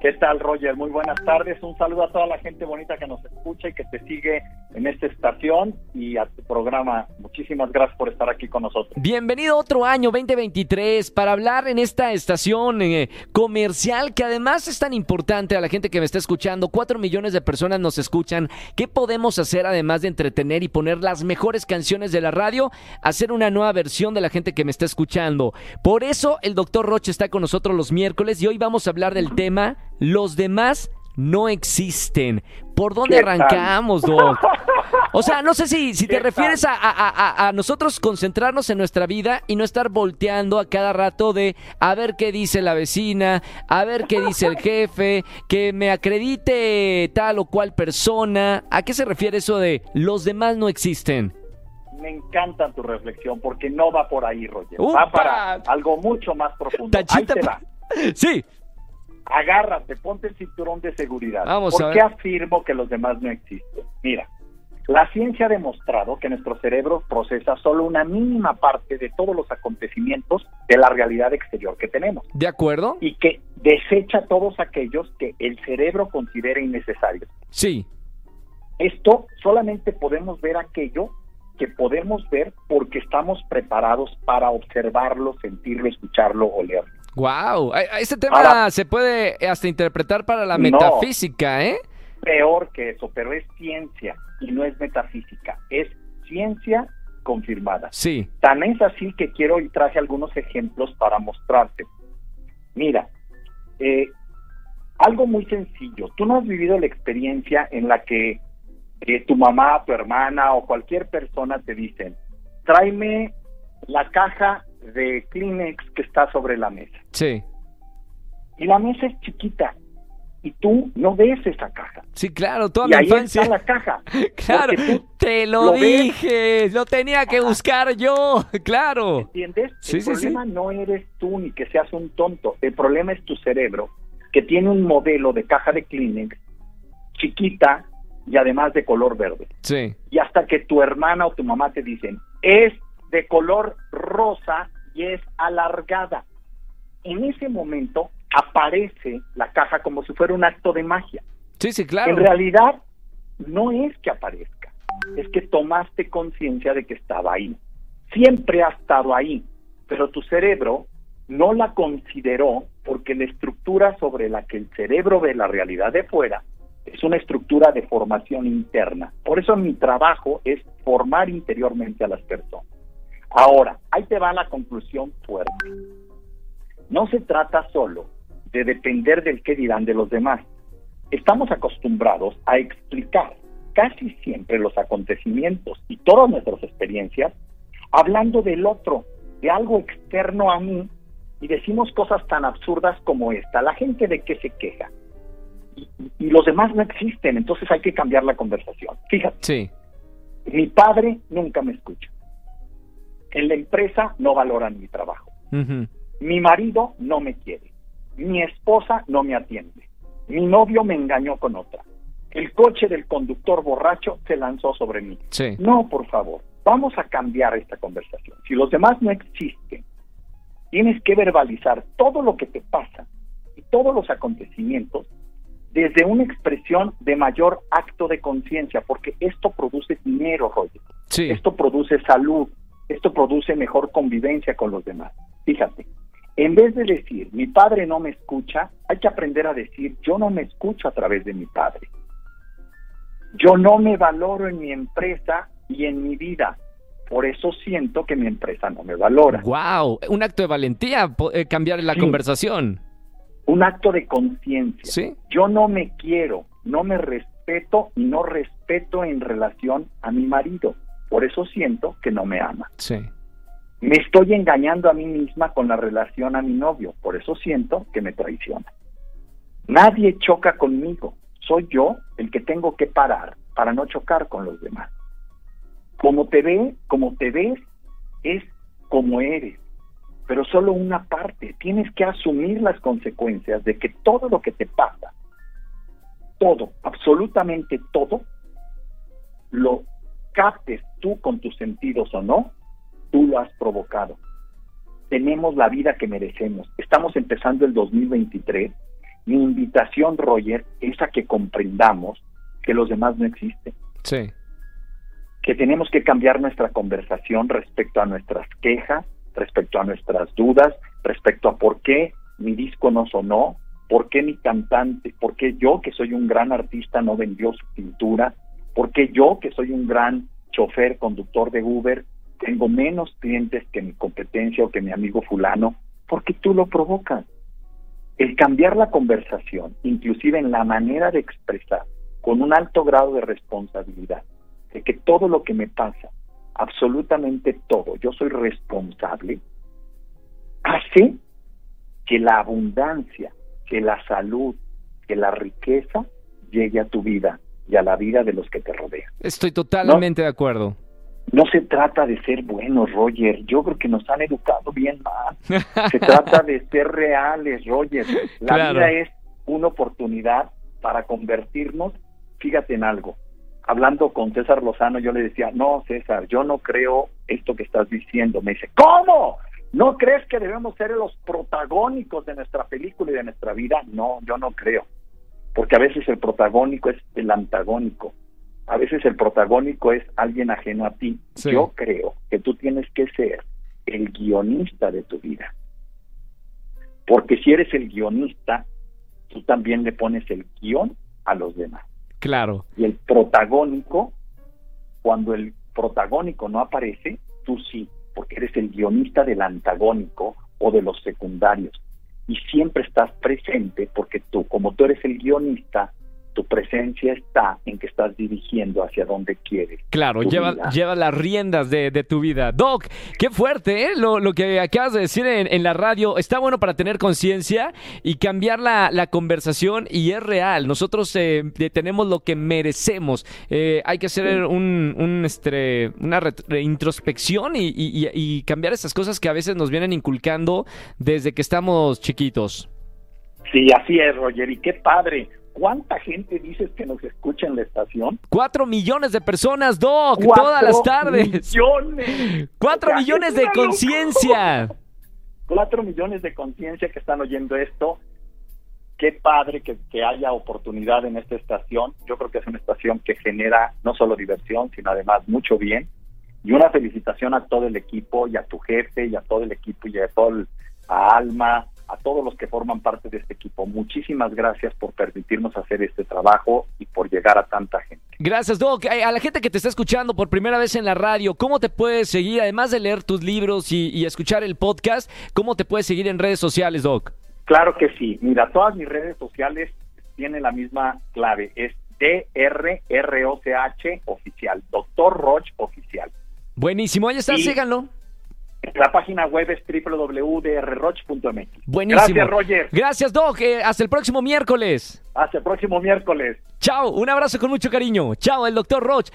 ¿Qué tal, Roger? Muy buenas tardes. Un saludo a toda la gente bonita que nos escucha y que te sigue en esta estación y a tu programa. Muchísimas gracias por estar aquí con nosotros. Bienvenido otro año 2023 para hablar en esta estación eh, comercial que además es tan importante a la gente que me está escuchando. Cuatro millones de personas nos escuchan. ¿Qué podemos hacer además de entretener y poner las mejores canciones de la radio? Hacer una nueva versión de la gente que me está escuchando. Por eso el doctor Roche está con nosotros los miércoles y hoy vamos a hablar del tema los demás no existen. ¿Por dónde arrancamos, Doc? O sea, no sé si, si te ¿Qué refieres a, a- a- a nosotros concentrarnos en nuestra vida y no estar volteando a cada rato de a ver qué dice la vecina, a ver qué dice el jefe, que me acredite tal o cual persona. ¿A qué se refiere eso de los demás no existen? Me encanta tu reflexión porque no va por ahí, Roger. ¡Upa! Va para algo mucho más profundo. Ahí Tachita te pa- va. Sí, Agárrate, ponte el cinturón de seguridad. Vamos ¿Por qué afirmo que los demás no existen? Mira, la ciencia ha demostrado que nuestro cerebro procesa solo una mínima parte de todos los acontecimientos de la realidad exterior que tenemos ¿de acuerdo? y que desecha todos aquellos que el cerebro considera innecesarios. Sí. Esto solamente podemos ver aquello que podemos ver porque estamos preparados para observarlo, sentirlo, escucharlo o leerlo. Wow, este tema Ahora- se puede hasta interpretar para la No. metafísica, ¿eh? Peor que eso, pero es ciencia y no es metafísica, es ciencia confirmada. Sí. Tan es así que quiero y traje algunos ejemplos para mostrarte. Mira, eh, algo muy sencillo. Tú no has vivido la experiencia en la que eh, tu mamá, tu hermana o cualquier persona te dicen, tráeme la caja de Kleenex que está sobre la mesa. Sí. Y la mesa es chiquita y tú no ves esa caja. Sí, claro, toda y mi ahí infancia. está la caja. Claro, te lo, lo ves. dije, lo tenía que buscar yo, claro. ¿Entiendes? Sí, el sí, problema no eres tú ni que seas un tonto. El problema es tu cerebro, que tiene un modelo de caja de Kleenex chiquita y además de color verde. Sí, Y hasta que tu hermana o tu mamá te dicen, es de color rosa y es alargada. En ese momento aparece la caja como si fuera un acto de magia. sí, sí, claro. En realidad, no es que aparezca, es que tomaste conciencia de que estaba ahí. Siempre ha estado ahí, pero tu cerebro no la consideró porque la estructura sobre la que el cerebro ve la realidad de fuera es una estructura de formación interna. Por eso mi trabajo es formar interiormente a las personas. Ahora, ahí te va la conclusión fuerte. No se trata solo de depender del qué dirán de los demás. Estamos acostumbrados a explicar casi siempre los acontecimientos y todas nuestras experiencias hablando del otro, de algo externo a mí, y decimos cosas tan absurdas como esta. La gente de qué se queja. Y, los demás no existen, entonces hay que cambiar la conversación. Fíjate, Sí, mi padre nunca me escucha. En la empresa no valoran mi trabajo. ujú, Mi marido no me quiere. Mi esposa no me atiende. Mi novio me engañó con otra. El coche del conductor borracho se lanzó sobre mí. sí, No, por favor, vamos a cambiar esta conversación. Si los demás no existen, tienes que verbalizar todo lo que te pasa y todos los acontecimientos desde una expresión de mayor acto de conciencia, porque esto produce dinero, Roger. sí, Esto produce salud, esto produce mejor convivencia con los demás. Fíjate, en vez de decir mi padre no me escucha, hay que aprender a decir yo no me escucho a través de mi padre. Yo no me valoro en mi empresa y en mi vida. Por eso siento que mi empresa no me valora. Wow, un acto de valentía eh, cambiar la Sí. conversación. Un acto de conciencia. Sí, Yo no me quiero, no me respeto y no respeto en relación a mi marido. Por eso siento que no me ama. sí, Me estoy engañando a mí misma con la relación a mi novio, por eso siento que me traiciona. Nadie choca conmigo, soy yo el que tengo que parar para no chocar con los demás. Como te ve, como te ves, es como eres, pero solo una parte. Tienes que asumir las consecuencias de que todo lo que te pasa, todo, absolutamente todo, lo captes tú con tus sentidos o no, tú lo has provocado. Tenemos la vida que merecemos. Estamos empezando el 2023 Mi invitación, Roger, es a que comprendamos que los demás no existen. Sí. Que tenemos que cambiar nuestra conversación respecto a nuestras quejas, respecto a nuestras dudas, respecto a por qué mi disco no sonó, por qué mi cantante, por qué yo, que soy un gran artista, no vendió su pintura, por qué yo, que soy un gran chofer, conductor de Uber, tengo menos clientes que mi competencia o que mi amigo fulano, porque tú lo provocas. El cambiar la conversación, inclusive en la manera de expresar, con un alto grado de responsabilidad, de que todo lo que me pasa, absolutamente todo, yo soy responsable, hace que la abundancia, que la salud, que la riqueza llegue a tu vida y a la vida de los que te rodean. Estoy totalmente de acuerdo. No se trata de ser buenos, Roger. Yo creo que nos han educado bien mal. Se trata de ser reales, Roger. La Claro. vida es una oportunidad para convertirnos, fíjate en algo. Hablando con César Lozano, yo le decía, no, César, yo no creo esto que estás diciendo. Me dice, ¿cómo? ¿No crees que debemos ser los protagónicos de nuestra película y de nuestra vida? No, yo no creo. Porque a veces el protagónico es el antagónico. A veces el protagónico es alguien ajeno a ti. Sí. Yo creo que tú tienes que ser el guionista de tu vida. Porque si eres el guionista, tú también le pones el guion a los demás. Claro. Y el protagónico, cuando el protagónico no aparece, tú sí, porque eres el guionista del antagónico o de los secundarios. Y siempre estás presente porque tú, como tú eres el guionista, tu presencia está en que estás dirigiendo hacia donde quieres. Claro, lleva, vida. lleva las riendas de, de tu vida. Doc, qué fuerte, ¿eh? Lo, lo que acabas de decir en, en la radio. Está bueno para tener conciencia y cambiar la, la conversación y es real. Nosotros eh, tenemos lo que merecemos. Eh, hay que hacer un, un, este, una introspección y- y cambiar esas cosas que a veces nos vienen inculcando desde que estamos chiquitos. Sí, así es, Roger. Y qué padre. ¿Cuánta gente dices que nos escucha en la estación? Cuatro millones de personas, Doc, Cuatro todas las tardes. Millones. Cuatro O sea, millones es de conciencia. cuatro millones de conciencia que están oyendo esto. Qué padre que, que haya oportunidad en esta estación. Yo creo que es una estación que genera no solo diversión, sino además mucho bien. Y una felicitación a todo el equipo y a tu jefe y a todo el equipo y a todo el- a Alma, a todos los que forman parte de este equipo. Muchísimas gracias por permitirnos hacer este trabajo y por llegar a tanta gente. Gracias, Doc. A la gente que te está escuchando por primera vez en la radio, ¿cómo te puedes seguir? Además de leer tus libros y, y escuchar el podcast, ¿cómo te puedes seguir en redes sociales, Doc? Claro que sí. Mira, todas mis redes sociales tienen la misma clave. Es DRROCH oficial. Doctor Roch oficial. Buenísimo, ahí está, síganlo. La página web es www.drroch.mx. Buenísimo. Gracias, Roger. Gracias, Doc. Eh, hasta el próximo miércoles. Hasta el próximo miércoles. Chao, un abrazo con mucho cariño. Chao, el doctor Roch.